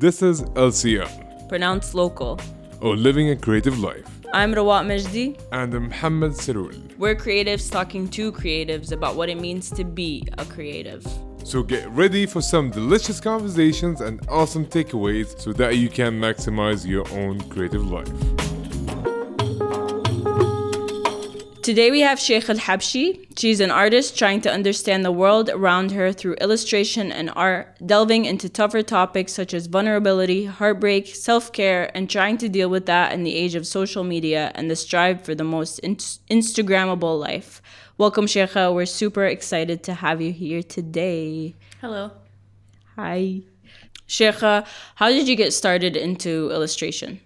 This is LCL, pronounced local. or Living a Creative Life. I'm Rawat Majdi. And I'm Muhammad Sirul. We're creatives talking to creatives about what it means to be a creative. So get ready for some delicious conversations and awesome takeaways so that you can maximize your own creative life. Today we have Sheikh Al Habshi. She's an artist trying to understand the world around her through illustration and art, delving into tougher topics such as vulnerability, heartbreak, self care, and trying to deal with that in the age of social media and the strive for the most in- Instagrammable life. Welcome, Sheikha. We're super excited to have you here today. Hello. Hi. Sheikha, how did you get started into illustration?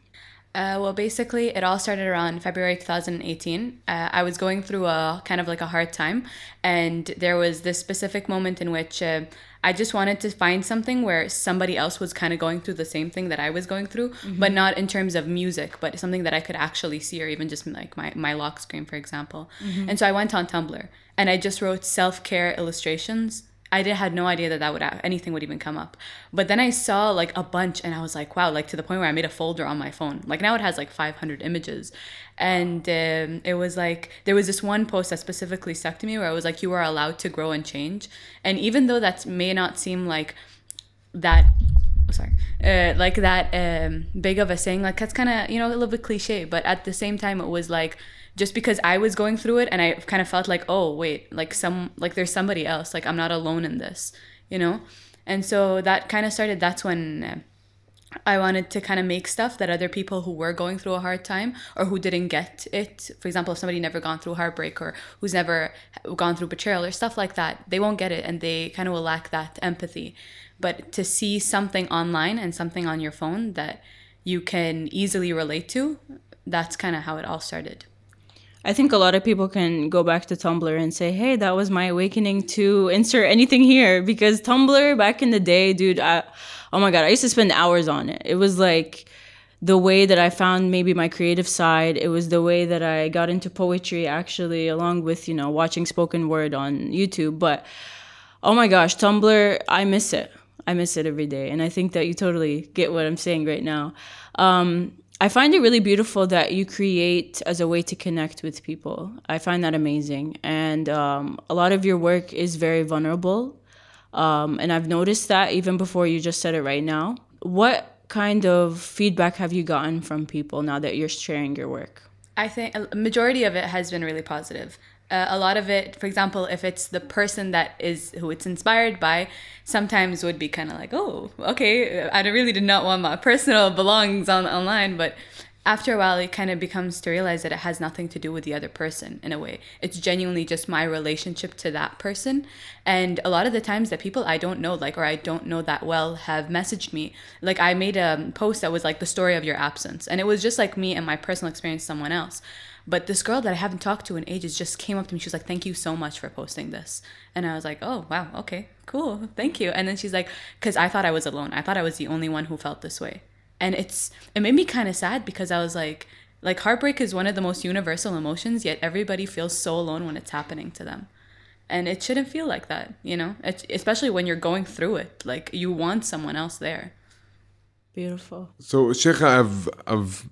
Uh, well, basically, it all started around February 2018. Uh, I was going through a kind of like a hard time, and there was this specific moment in which uh, I just wanted to find something where somebody else was kind of going through the same thing that I was going through, but not in terms of music, but something that I could actually see, or even just like my, my lock screen, for example. And so I went on Tumblr and I just wrote self care illustrations. I did had no idea that that would anything would even come up. But then I saw like a bunch and I was like, wow, like to the point where I made a folder on my phone. Like now it has like 500 images. And um, it was like there was this one post that specifically stuck to me where I was like you are allowed to grow and change. And even though that may not seem like that sorry uh, like that um, big of a saying like that's kind of you know a little bit cliche but at the same time it was like just because i was going through it and i kind of felt like oh wait like some like there's somebody else like i'm not alone in this you know and so that kind of started that's when uh, I wanted to kind of make stuff that other people who were going through a hard time or who didn't get it, for example, if somebody never gone through heartbreak or who's never gone through betrayal or stuff like that, they won't get it and they kind of will lack that empathy. But to see something online and something on your phone that you can easily relate to, that's kind of how it all started. I think a lot of people can go back to Tumblr and say, hey, that was my awakening to insert anything here. Because Tumblr back in the day, dude, I, oh my God, I used to spend hours on it. It was like the way that I found maybe my creative side. It was the way that I got into poetry, actually, along with, you know, watching spoken word on YouTube. But oh my gosh, Tumblr, I miss it. I miss it every day. And I think that you totally get what I'm saying right now. Um, I find it really beautiful that you create as a way to connect with people. I find that amazing. And um, a lot of your work is very vulnerable. Um, and I've noticed that even before you just said it right now. What kind of feedback have you gotten from people now that you're sharing your work? I think a majority of it has been really positive. Uh, a lot of it, for example, if it's the person that is who it's inspired by, sometimes would be kind of like, oh, okay, I really did not want my personal belongings on online, but after a while, it kind of becomes to realize that it has nothing to do with the other person in a way. It's genuinely just my relationship to that person. And a lot of the times that people I don't know, like, or I don't know that well, have messaged me. Like, I made a post that was like the story of your absence. And it was just like me and my personal experience, someone else. But this girl that I haven't talked to in ages just came up to me. She was like, Thank you so much for posting this. And I was like, Oh, wow, okay, cool, thank you. And then she's like, Because I thought I was alone. I thought I was the only one who felt this way and it's it made me kind of sad because I was like like heartbreak is one of the most universal emotions yet everybody feels so alone when it's happening to them and it shouldn't feel like that you know it, especially when you're going through it like you want someone else there Beautiful. So, Sheikha, I've, I've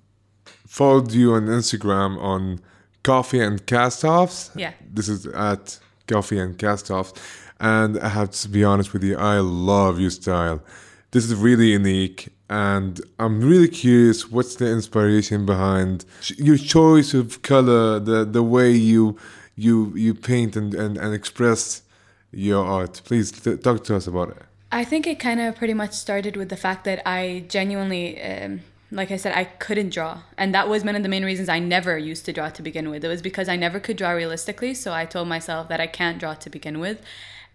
followed you on Instagram on Coffee and Castoffs. Yeah. This is at Coffee and Castoffs. And I have to be honest with you, I love your style. This is really unique. And I'm really curious what's the inspiration behind your choice of color, the, the way you you you paint and, and, and express your art. Please talk to us about it. I think it kind of pretty much started with the fact that I genuinely, um, like I said, I couldn't draw. And that was one of the main reasons I never used to draw to begin with. It was because I never could draw realistically. So I told myself that I can't draw to begin with.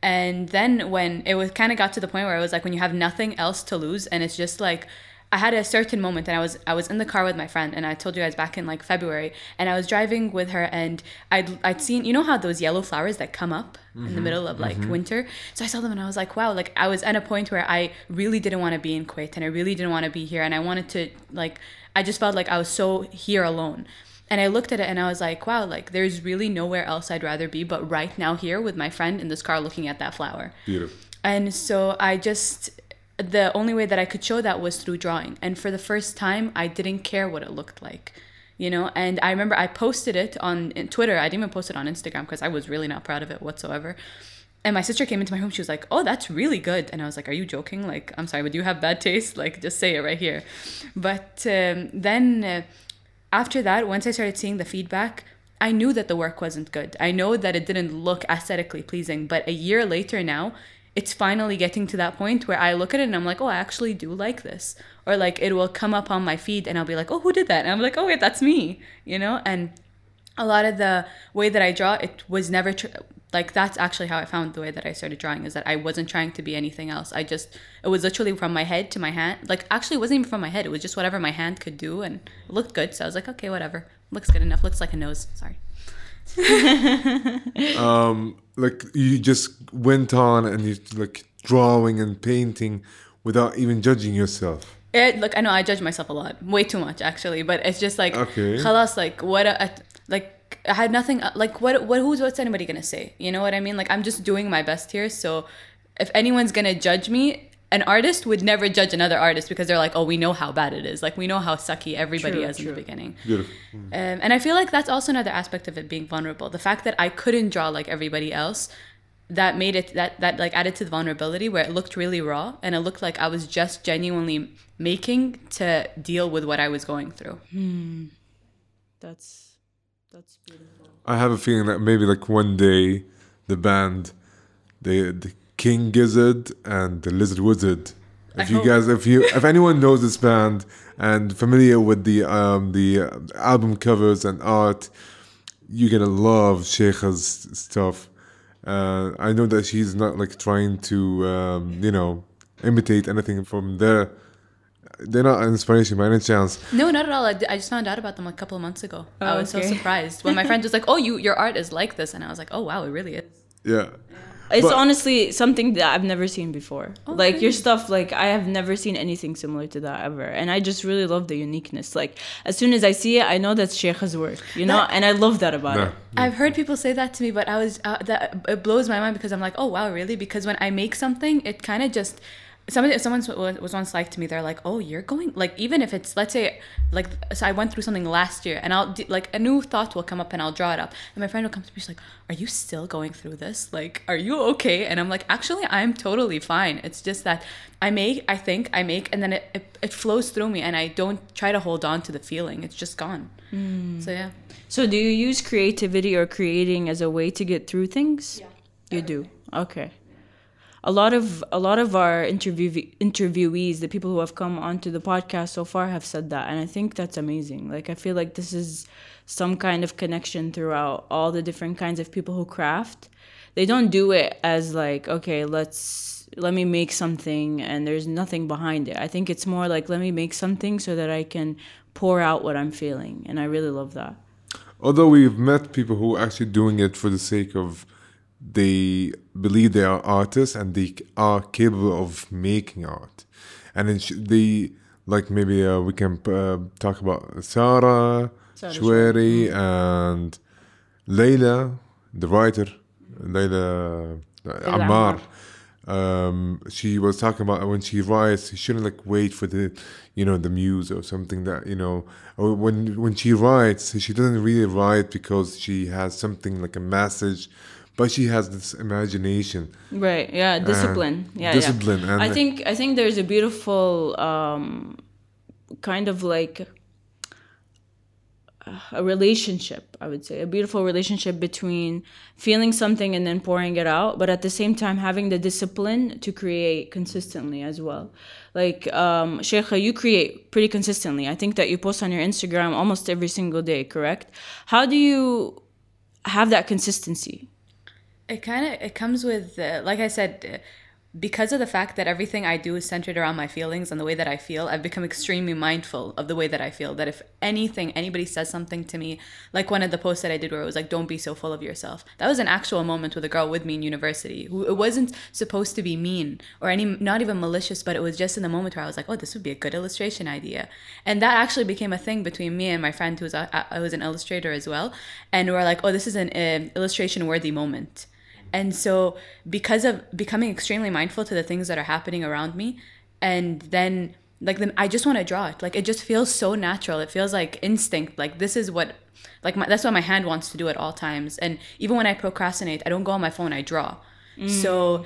And then when it was kind of got to the point where it was like when you have nothing else to lose and it's just like I had a certain moment and I was I was in the car with my friend and I told you guys back in like February and I was driving with her and I'd I'd seen you know how those yellow flowers that come up in the mm-hmm. middle of like mm-hmm. winter? So I saw them and I was like wow like I was at a point where I really didn't want to be in Kuwait and I really didn't want to be here and I wanted to like I just felt like I was so here alone. And I looked at it and I was like wow like there's really nowhere else I'd rather be but right now here with my friend in this car looking at that flower. Beautiful. and so I just the only way that I could show that was through drawing. And for the first time, I didn't care what it looked like, you know. And I remember I posted it on Twitter. I didn't even post it on Instagram because I was really not proud of it whatsoever. And my sister came into my room. She was like, "Oh, that's really good." And I was like, "Are you joking? Like, I'm sorry, but you have bad taste. Like, just say it right here." But um, then uh, after that, once I started seeing the feedback, I knew that the work wasn't good. I know that it didn't look aesthetically pleasing. But a year later now, it's finally getting to that point where I look at it and I'm like, oh, I actually do like this. Or like it will come up on my feed and I'll be like, oh, who did that? And I'm like, oh, wait, that's me, you know? And a lot of the way that I draw, it was never tr- like that's actually how I found the way that I started drawing is that I wasn't trying to be anything else. I just it was literally from my head to my hand. Like actually, it wasn't even from my head. It was just whatever my hand could do, and it looked good. So I was like, okay, whatever, looks good enough. Looks like a nose. Sorry. um, like you just went on and you like drawing and painting without even judging yourself. It, look, I know I judge myself a lot, way too much actually. But it's just like, Okay. khalas, like what, a, a- like I had nothing. Like what, what, who's, what's anybody gonna say? You know what I mean? Like I'm just doing my best here. So if anyone's gonna judge me, an artist would never judge another artist because they're like, oh, we know how bad it is. Like we know how sucky everybody True, is in the beginning. Beautiful. Um, and I feel like that's also another aspect of it being vulnerable. The fact that I couldn't draw like everybody else, that made it that that like added to the vulnerability where it looked really raw and it looked like I was just genuinely making to deal with what I was going through. Hmm. That's that's beautiful. I have a feeling that maybe like one day the band, the, the King Gizzard and the Lizard Wizard. If I you hope. guys, if you, if anyone knows this band and familiar with the um the uh, album covers and art, you're gonna love Sheikha's stuff. Uh, I know that she's not like trying to um, you know imitate anything from their. They're not an inspiration by any chance. No, not at all. I just found out about them a couple of months ago. I Oh, was so surprised when my friend was like, "Oh, you your art is like this," and I was like, "Oh wow, it really is." Yeah. It's But- honestly something that I've never seen before. Oh, like your stuff, like I have never seen anything similar to that ever, and I just really love the uniqueness. Like as soon as I see it, I know that's Sheikha's work, you know, That- and I love that about Nah. it. I've heard people say that to me, but I was uh, that it blows my mind because I'm like, oh wow, really? Because when I make something, it kind of just somebody if someone was was once like to me, they're like, oh, you're going like even if it's let's say like so I went through something last year and I'll like a new thought will come up and I'll draw it up and my friend will come to me she's like, are you still going through this? Like, are you okay? And I'm like, actually, I'm totally fine. It's just that I make, I think I make, and then it it, it flows through me and I don't try to hold on to the feeling. It's just gone. Hmm. So yeah. So, do you use creativity or creating as a way to get through things? Yeah, you do. Okay. A lot of a lot of our interview interviewees, the people who have come onto the podcast so far, have said that, and I think that's amazing. Like, I feel like this is some kind of connection throughout all the different kinds of people who craft. They don't do it as like, okay, let's let me make something, and there's nothing behind it. I think it's more like, let me make something so that I can pour out what I'm feeling, and I really love that. although we've met people who are actually doing it for the sake of they believe they are artists and they are capable of making art. And they like maybe uh, we can uh, talk about Sarah Sarah Shweri and Layla the writer Layla uh, Ammar. Um, she was talking about when she writes, she shouldn't like wait for the, you know, the muse or something that you know. Or when when she writes, she doesn't really write because she has something like a message, but she has this imagination. Right. Yeah. Discipline. yeah. discipline, Yeah. I think I think there's a beautiful um, kind of like a relationship. I would say a beautiful relationship between feeling something and then pouring it out, but at the same time having the discipline to create consistently as well. Like um, Sheikha, you create pretty consistently. I think that you post on your Instagram almost every single day. Correct? How do you have that consistency? It kind of it comes with uh, like I said uh, because of the fact that everything I do is centered around my feelings and the way that I feel, I've become extremely mindful of the way that I feel. That if anything, anybody says something to me, like one of the posts that I did where it was like, don't be so full of yourself. That was an actual moment with a girl with me in university who it wasn't supposed to be mean or any, not even malicious, but it was just in the moment where I was like, oh, this would be a good illustration idea. And that actually became a thing between me and my friend who's a, a, who's an illustrator as well. And we're like, oh, this is an uh, illustration worthy moment. And so, because of becoming extremely mindful to the things that are happening around me, and then like then I just want to draw it. Like it just feels so natural. It feels like instinct. Like this is what like my, that's what my hand wants to do at all times. And even when I procrastinate, I don't go on my phone. I draw. So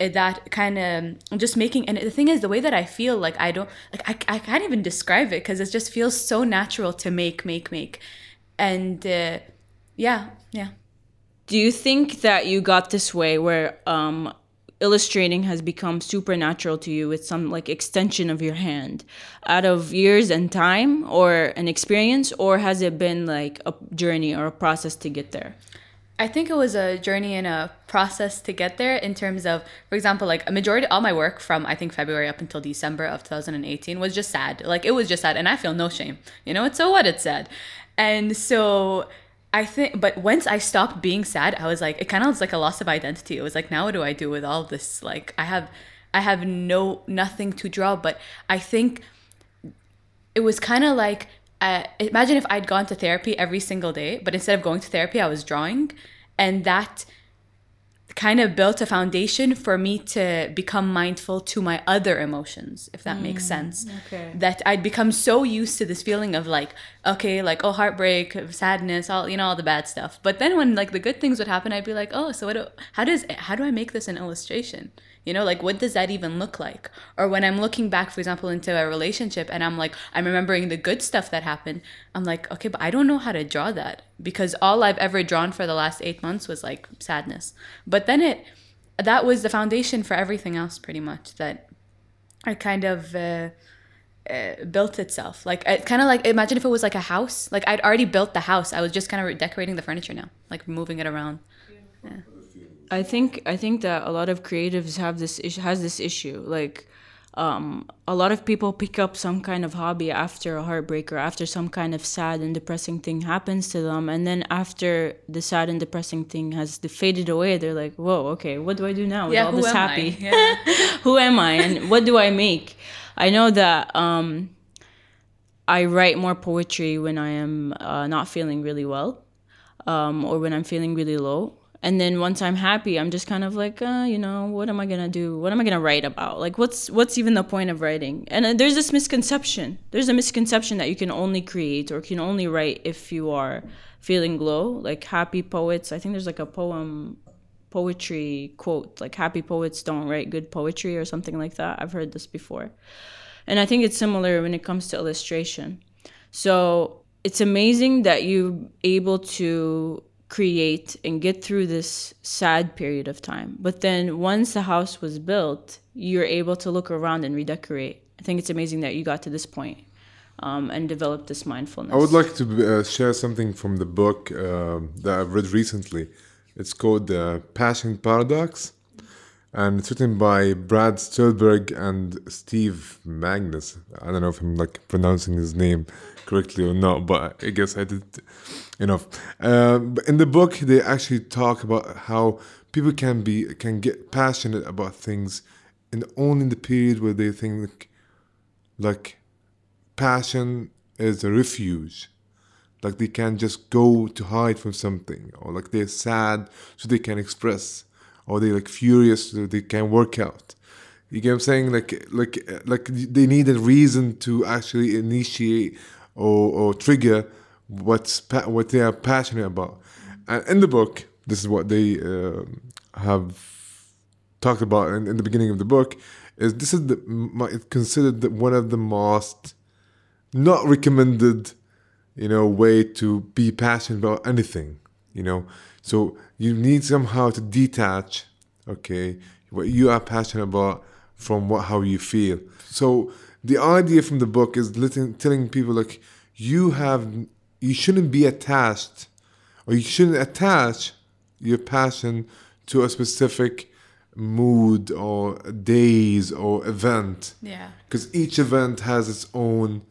that kind of just making and the thing is the way that I feel like I don't like I, I can't even describe it because it just feels so natural to make make make and uh, yeah yeah Do you think that you got this way where um, illustrating has become supernatural to you? It's some like extension of your hand out of years and time or an experience, or has it been like a journey or a process to get there? I think it was a journey and a process to get there in terms of, for example, like a majority, of all my work from I think February up until December of 2018 was just sad. Like it was just sad, and I feel no shame. You know, it's so what it's sad, and so I think. But once I stopped being sad, I was like, it kind of was like a loss of identity. It was like, now what do I do with all this? Like I have, I have no nothing to draw. But I think it was kind of like uh, imagine if I'd gone to therapy every single day, but instead of going to therapy, I was drawing, and that kind of built a foundation for me to become mindful to my other emotions, if that makes mm, sense. okay. That I'd become so used to this feeling of like, okay, like oh heartbreak, sadness, all you know, all the bad stuff. But then when like the good things would happen, I'd be like, oh, so what? Do, how does how do I make this an illustration? You know, like what does that even look like? Or when I'm looking back, for example, into a relationship and I'm like, I'm remembering the good stuff that happened. I'm like, okay, but I don't know how to draw that because all I've ever drawn for the last eight months was like sadness. But then it, that was the foundation for everything else, pretty much. That I kind of uh, uh, built itself. Like it kind of like imagine if it was like a house. Like I'd already built the house. I was just kind of decorating the furniture now, like moving it around. I think I think that a lot of creatives have this issue, has this issue. Like, um, a lot of people pick up some kind of hobby after a heartbreak or after some kind of sad and depressing thing happens to them, and then after the sad and depressing thing has faded away, they're like, "Whoa, okay, what do I do now with Yeah, all this happy? Yeah. who am I and what do I make? I know that um, I write more poetry when I am uh, not feeling really well um, or when I'm feeling really low. And then once I'm happy, I'm just kind of like, uh, you know, what am I gonna do? What am I gonna write about? Like, what's what's even the point of writing? And uh, there's this misconception. There's a misconception that you can only create or can only write if you are feeling low. Like happy poets, I think there's like a poem poetry quote like happy poets don't write good poetry or something like that i've heard this before and i think it's similar when it comes to illustration so it's amazing that you're able to create and get through this sad period of time. But then once the house was built you're able to look around and redecorate. I think it's amazing that you got to this point um, and developed this mindfulness. I would like to uh, share something from the book um that I've read recently. It's called The Passion Paradox, and it's written by Brad Stulberg and Steve Magness. I don't know if I'm like pronouncing his name correctly or not, but I guess I did enough. Uh, but in the book, they actually talk about how people can be can get passionate about things, and only in the period where they think like, like passion is a refuge like they can just go to hide from something or like they're sad so they can express or they're like furious they can't work out. You get what i'm saying? Like like like they need a reason to actually initiate or, or trigger what's pa- what they are passionate about. And in the book this is what they uh, have talked about in, in the beginning of the book is this is the considered one of the most not recommended you know way to be passionate about anything you know? So you need somehow to detach okay what you are passionate about from what how you feel. So the idea from the book is letting, telling people like you have you shouldn't be attached or you shouldn't attach your passion to a specific mood or days or event. Yeah. because each event has its own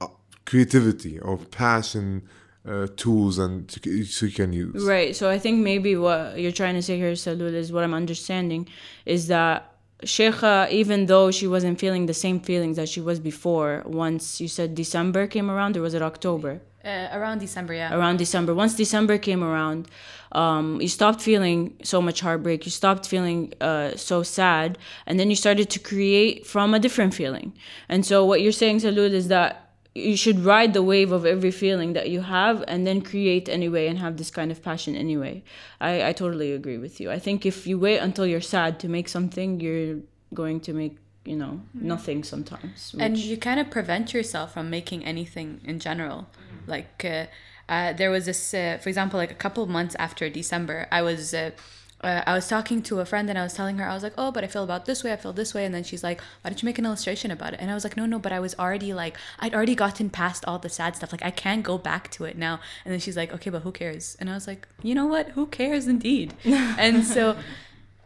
uh, creativity or passion uh, tools and to, so you can use Right. So I think maybe what you're trying to say here, Salul, is what I'm understanding is that Sheikha, even though she wasn't feeling the same feelings that she was before, once you said December came around, or was it October? Uh, around December, yeah. around December. Once December came around, um, you stopped feeling so much heartbreak. You stopped feeling uh, so sad, and then you started to create from a different feeling. And so, what you're saying, Salud, is that you should ride the wave of every feeling that you have, and then create anyway, and have this kind of passion anyway. I, I totally agree with you. I think if you wait until you're sad to make something, you're going to make you know nothing sometimes. and you kind of prevent yourself from making anything in general like uh, uh, there was this uh, for example like a couple of months after december i was uh, I was talking to a friend and I was telling her, I was like, oh, but I feel about this way, I feel this way. And then she's like, why don't you make an illustration about it? And I was like, no, no, but I was already like, I'd already gotten past all the sad stuff. Like, I can't go back to it now. And then she's like, okay, but who cares? And I was like, you know what? Who cares indeed? and so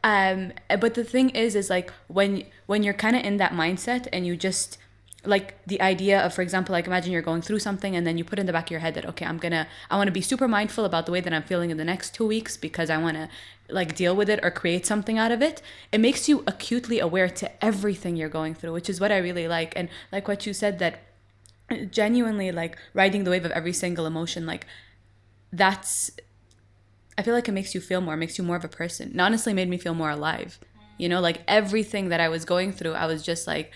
um but the thing is is like when when you're kind of in that mindset and you just like the idea of for example like imagine you're going through something and then you put in the back of your head that okay i'm gonna i want to be super mindful about the way that i'm feeling in the next two weeks because i want to like deal with it or create something out of it it makes you acutely aware to everything you're going through which is what i really like and like what you said that genuinely like riding the wave of every single emotion like that's I feel like it makes you feel more, makes you more of a person. It honestly made me feel more alive. You know, like everything that I was going through, I was just like,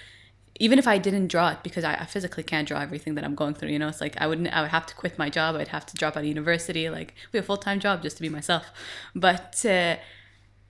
even if I didn't draw it because I, I physically can't draw everything that I'm going through. You know, it's like I wouldn't, I would have to quit my job. I'd have to drop out of university. Like we have a full time job just to be myself. But uh,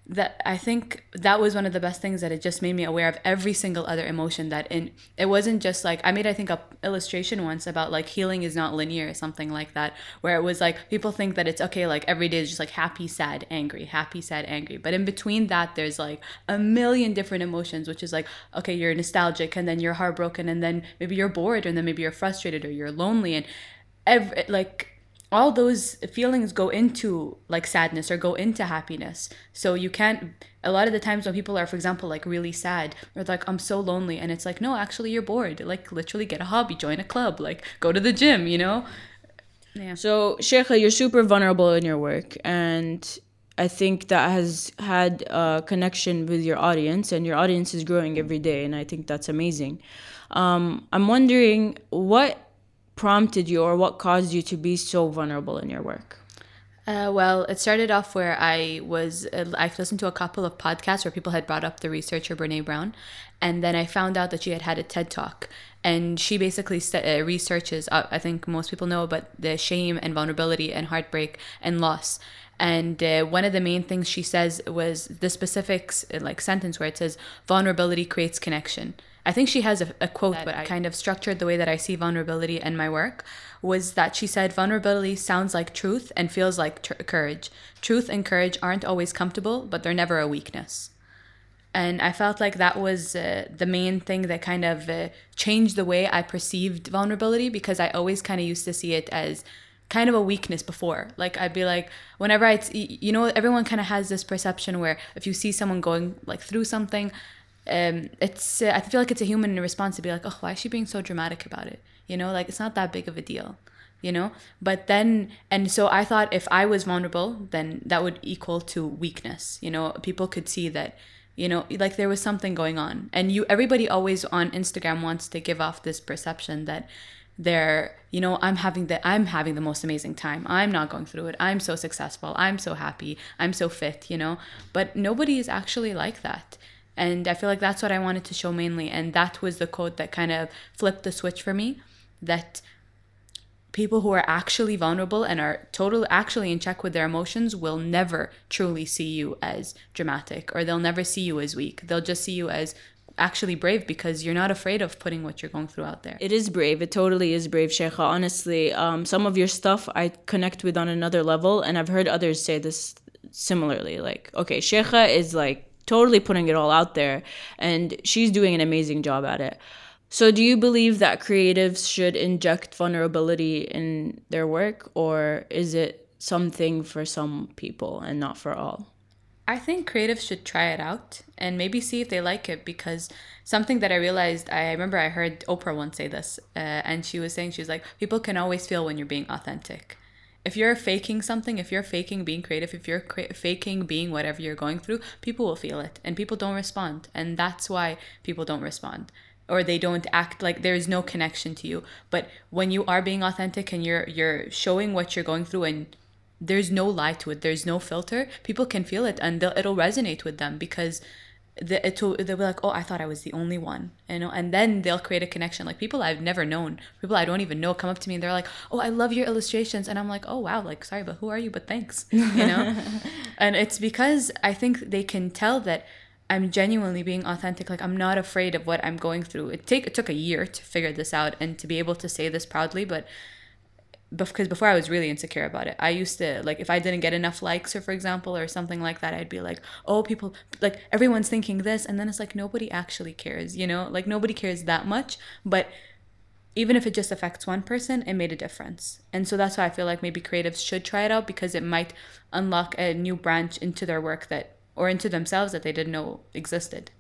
that I think that was one of the best things that it just made me aware of every single other emotion that in it wasn't just like I made I think a illustration once about like healing is not linear or something like that where it was like people think that it's okay like every day is just like happy sad angry happy sad angry. But in between that there's like a million different emotions which is like okay you're nostalgic and then you're heartbroken and then maybe you're bored and then maybe you're frustrated or you're lonely and every like all those feelings go into like sadness or go into happiness. So you can't a lot of the times when people are for example like really sad or like i'm so lonely and it's like no actually you're bored. Like literally get a hobby join a club like go to the gym you know? Yeah. So, Sheikha, you're super vulnerable in your work, and I think that has had a connection with your audience, and your audience is growing every day, and I think that's amazing. Um, I'm wondering what prompted you or what caused you to be so vulnerable in your work? Uh, well, it started off where I was, uh, I listened to a couple of podcasts where people had brought up the researcher Brene Brown. And then I found out that she had had a TED talk. And she basically st- uh, researches, uh, I think most people know, about the shame and vulnerability and heartbreak and loss. And uh, one of the main things she says was the specifics, uh, like sentence where it says, vulnerability creates connection. I think she has a, a quote, but I kind of structured the way that I see vulnerability in my work was that she said, vulnerability sounds like truth and feels like tr- courage. Truth and courage aren't always comfortable, but they're never a weakness. And I felt like that was uh, the main thing that kind of uh, changed the way I perceived vulnerability because I always kind of used to see it as kind of a weakness before. Like I'd be like, whenever I, you know, everyone kind of has this perception where if you see someone going like through something, um, it's uh, I feel like it's a human response to be like, oh, why is she being so dramatic about it? You know, like it's not that big of a deal. You know, but then and so I thought if I was vulnerable, then that would equal to weakness. You know, people could see that you know like there was something going on. And you everybody always on instagram wants to give off this perception that they're you know i'm having the i'm having the most amazing time. I'm not going through it. I'm so successful. I'm so happy. I'm so fit you know? But nobody is actually like that and i feel like that's what i wanted to show mainly and that was the quote that kind of flipped the switch for me that people who are actually vulnerable and are totally actually in check with their emotions will never truly see you as dramatic or they'll never see you as weak they'll just see you as actually brave because you're not afraid of putting what you're going through out there It is brave. It totally is brave, Sheikha. Honestly, um, some of your stuff I connect with on another level, and I've heard others say this similarly. Like, okay, Sheikha is like totally putting it all out there, and she's doing an amazing job at it. So, do you believe that creatives should inject vulnerability in their work, or is it something for some people and not for all? I think creatives should try it out and maybe see if they like it because something that I realized, I remember I heard Oprah once say this, uh, and she was saying, she was like, people can always feel when you're being authentic. If you're faking something, if you're faking being creative, if you're faking being whatever you're going through, people will feel it and people don't respond. And that's why people don't respond. or they don't act like there's no connection to you but when you are being authentic and you're you're showing what you're going through and there's no lie to it there's no filter people can feel it and it'll resonate with them because the, it'll, they'll be like oh i thought i was the only one you know and then they'll create a connection like people i've never known people i don't even know come up to me and they're like oh i love your illustrations and i'm like oh wow like sorry but who are you but thanks you know and it's because i think they can tell that I'm genuinely being authentic. Like I'm not afraid of what I'm going through. It take it took a year to figure this out and to be able to say this proudly, but because before I was really insecure about it. I used to like if I didn't get enough likes or for example or something like that, I'd be like, "Oh, people like everyone's thinking this." And then it's like nobody actually cares, you know? Like nobody cares that much, but even if it just affects one person, it made a difference. And so that's why I feel like maybe creatives should try it out because it might unlock a new branch into their work that or into themselves that they didn't know existed.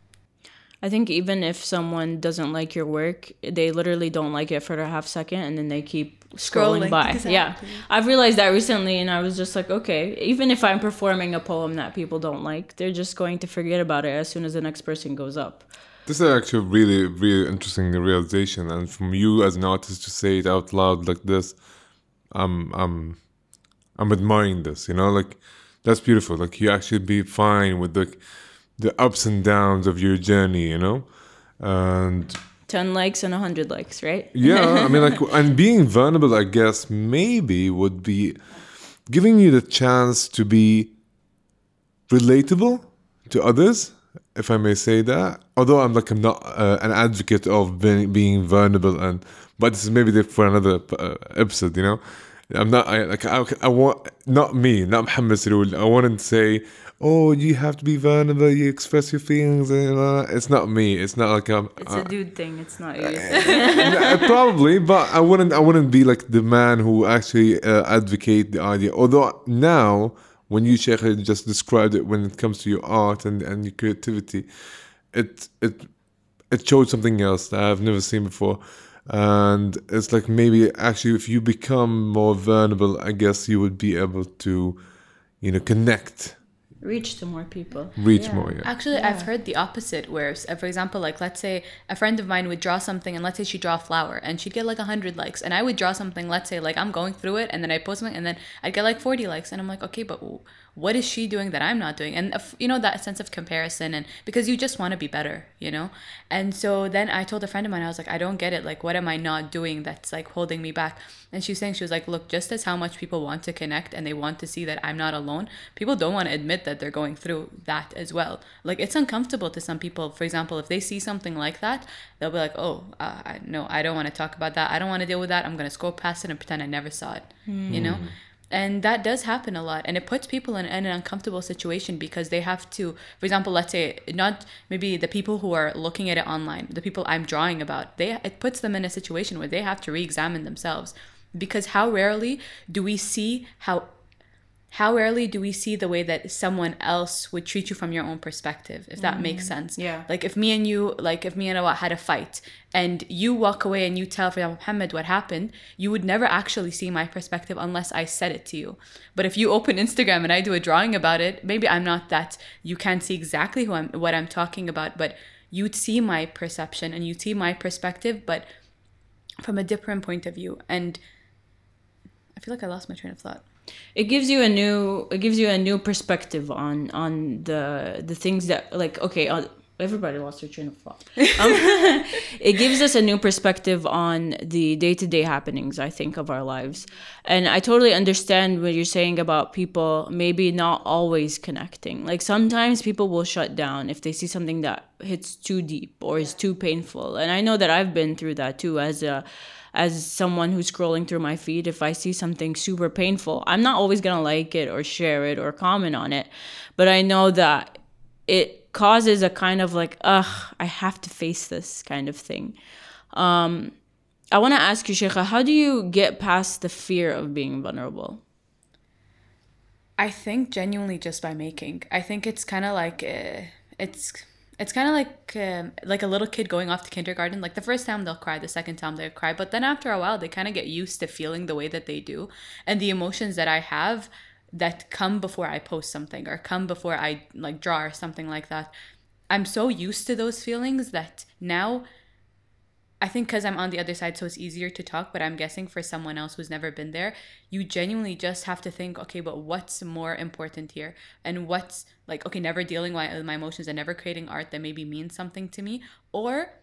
I think even if someone doesn't like your work, they literally don't like it for a half second and then they keep scrolling, Scrolling, by. exactly. Yeah. I've realized that recently and I was just like, okay, even if I'm performing a poem that people don't like, they're just going to forget about it as soon as the next person goes up. This is actually really, really interesting realization, and from you as an artist to say it out loud like this, I'm, I'm, I'm admiring this. You know, like that's beautiful. Like you actually be fine with the, the ups and downs of your journey. You know, and 10 likes and 100 likes, right? yeah, I mean, like, and being vulnerable, I guess maybe would be giving you the chance to be relatable to others, if I may say that. Although I'm like I'm not uh, an advocate of being, being vulnerable, and but this is maybe for another uh, episode. You know, I'm not I, like I, I want not me, not Muhammad Sarul. I want to say. Oh, you have to be vulnerable. You express your feelings. And, uh, it's not me. It's not like I'm. It's uh, a dude thing, it's not you. uh, probably, but I wouldn't. I wouldn't be like the man who actually uh, advocate the idea. Although now, when you Sheikh just described it, when it comes to your art and, and your creativity, it it it showed something else that I've never seen before. And it's like maybe actually, if you become more vulnerable, I guess you would be able to, you know, connect, Reach to more people. reach more. Yeah. Actually, I've heard the opposite where, for example, like let's say a friend of mine would draw something and let's say she draw a flower and she'd get like 100 likes and I would draw something, let's say like I'm going through it and then I post something and then I'd get like 40 likes and I'm like, okay, but w- what is she doing that I'm not doing? And, you know, that sense of comparison and because you just want to be better, you know? And so then I told a friend of mine, I was like, I don't get it. Like, what am I not doing that's like holding me back? And she was saying, she was like, look, just as how much people want to connect and they want to see that I'm not alone, people don't want to admit that they're going through that as well. Like, it's uncomfortable to some people. For example, if they see something like that, they'll be like, oh, uh, no, I don't want to talk about that. I don't want to deal with that. I'm going to scroll past it and pretend I never saw it, you know? And that does happen a lot. And it puts people in, in an uncomfortable situation because they have to, for example, let's say not maybe the people who are looking at it online, the people I'm drawing about, they it puts them in a situation where they have to re-examine themselves. Because how rarely do we see how how rarely do we see the way that someone else would treat you from your own perspective if that makes mm-hmm. sense. Yeah. like if me and you like if me and Awad had a fight and you walk away and you tell for example Muhammad what happened you would never actually see my perspective unless I said it to you. But if you open Instagram and I do a drawing about it maybe I'm not that you can't see exactly who I'm what I'm talking about but you'd see my perception and you'd see my perspective but from a different point of view. And I feel like I lost my train of thought it gives you a new it gives you a new perspective on on the the things that like okay uh, everybody lost their train of thought um, it gives us a new perspective on the day-to-day happenings i think of our lives. And i totally understand what you're saying about people maybe not always connecting. Like sometimes people will shut down if they see something that hits too deep or is too painful. And i know that i've been through that too as a as someone who's scrolling through my feed, if I see something super painful, I'm not always gonna like it or share it or comment on it. But I know that it causes a kind of like, ugh, I have to face this kind of thing. Um, I wanna ask you, Sheikha, how do you get past the fear of being vulnerable? I think genuinely just by making. I think it's kind of like uh, it's it's kind of like um, like a little kid going off to kindergarten. Like the first time they'll cry, the second time they'll cry, but then after a while they kind of get used to feeling the way that they do, and the emotions that I have that come before I post something or come before I like draw or something like that. I'm so used to those feelings that now I think because I'm on the other side, so it's easier to talk. But I'm guessing for someone else who's never been there, you genuinely just have to think, okay, but what's more important here? And what's like, okay, never dealing with my emotions and never creating art that maybe means something to me, or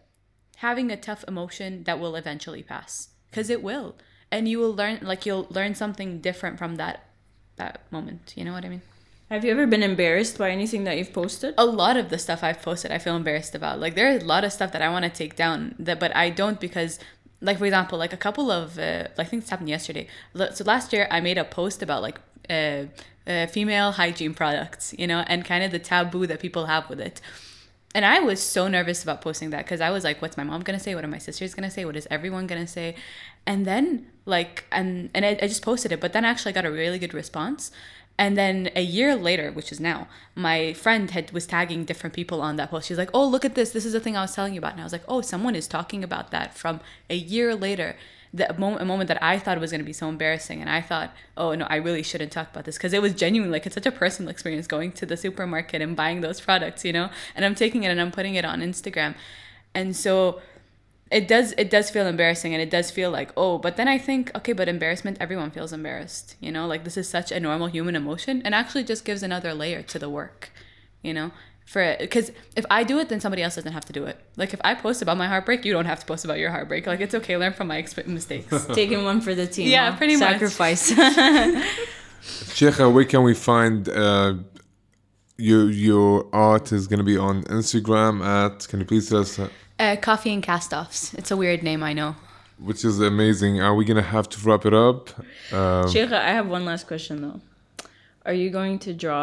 having a tough emotion that will eventually pass because it will and you will learn like you'll learn something different from that that moment you know what i mean Have you ever been embarrassed by anything that you've posted? a lot of the stuff i've posted i feel embarrassed about like there are a lot of stuff that i want to take down that but i don't because like for example like a couple of uh, i think happened yesterday so last year i made a post about like uh, uh, female hygiene products you know and kind of the taboo that people have with it and I was so nervous about posting that because I was like, "What's my mom gonna say? What are my sisters gonna say? What is everyone gonna say?" And then like, and and I, I just posted it, but then I actually got a really good response. And then a year later, which is now, my friend had was tagging different people on that post. She's like, "Oh, look at this! This is the thing I was telling you about." And I was like, "Oh, someone is talking about that from a year later." The moment, a moment that I thought was going to be so embarrassing, and I thought, "Oh no, I really shouldn't talk about this," because it was genuine. Like it's such a personal experience going to the supermarket and buying those products, you know. And I'm taking it and I'm putting it on Instagram, and so it does it does feel embarrassing and it does feel like oh but then i think okay but embarrassment everyone feels embarrassed you know like this is such a normal human emotion and actually just gives another layer to the work you know for it because if i do it then somebody else doesn't have to do it like if i post about my heartbreak you don't have to post about your heartbreak like it's okay learn from my exp- mistakes Taking one for the team. Yeah, huh? pretty much. Sacrifice. Sheikha, where can we find uh, your your art is going to be on Instagram at? Can you please tell us? uh, uh, coffee and cast-offs it's a weird name i know Which is amazing. Are we gonna have to wrap it up? Um, Sheikha, I have one last question though. Are you going to draw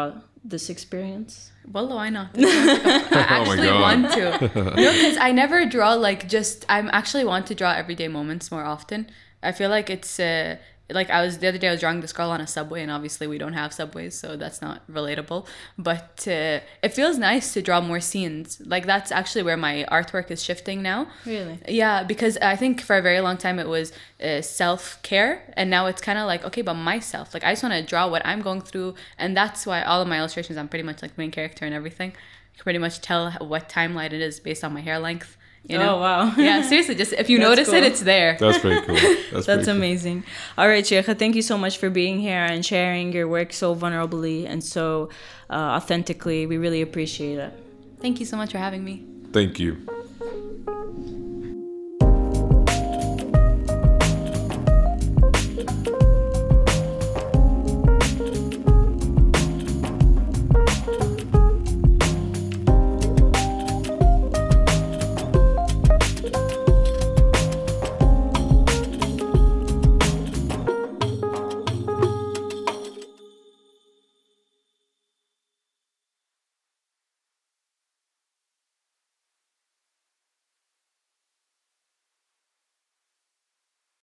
this experience? Well, why not? I actually God. want to. No, because I never draw like just. I'm actually want to draw everyday moments more often. I feel like it's uh, like I was the other day. I was drawing this girl on a subway, and obviously we don't have subways, so that's not relatable. But uh, it feels nice to draw more scenes. Like that's actually where my artwork is shifting now. Really? Yeah, because I think for a very long time it was uh, self care, and now it's kind of like okay, but myself. Like I just want to draw what I'm going through, and that's why all of my illustrations I'm pretty much like main character and everything. I can pretty much tell what timeline it is based on my hair length. You know? Oh wow. Yeah, seriously, just if you That's notice it, it's there. that's pretty cool. That's, That's pretty cool. amazing. All right, Sheikha, thank you so much for being here and sharing your work so vulnerably and so uh, authentically. We really appreciate it. Thank you so much for having me. Thank you.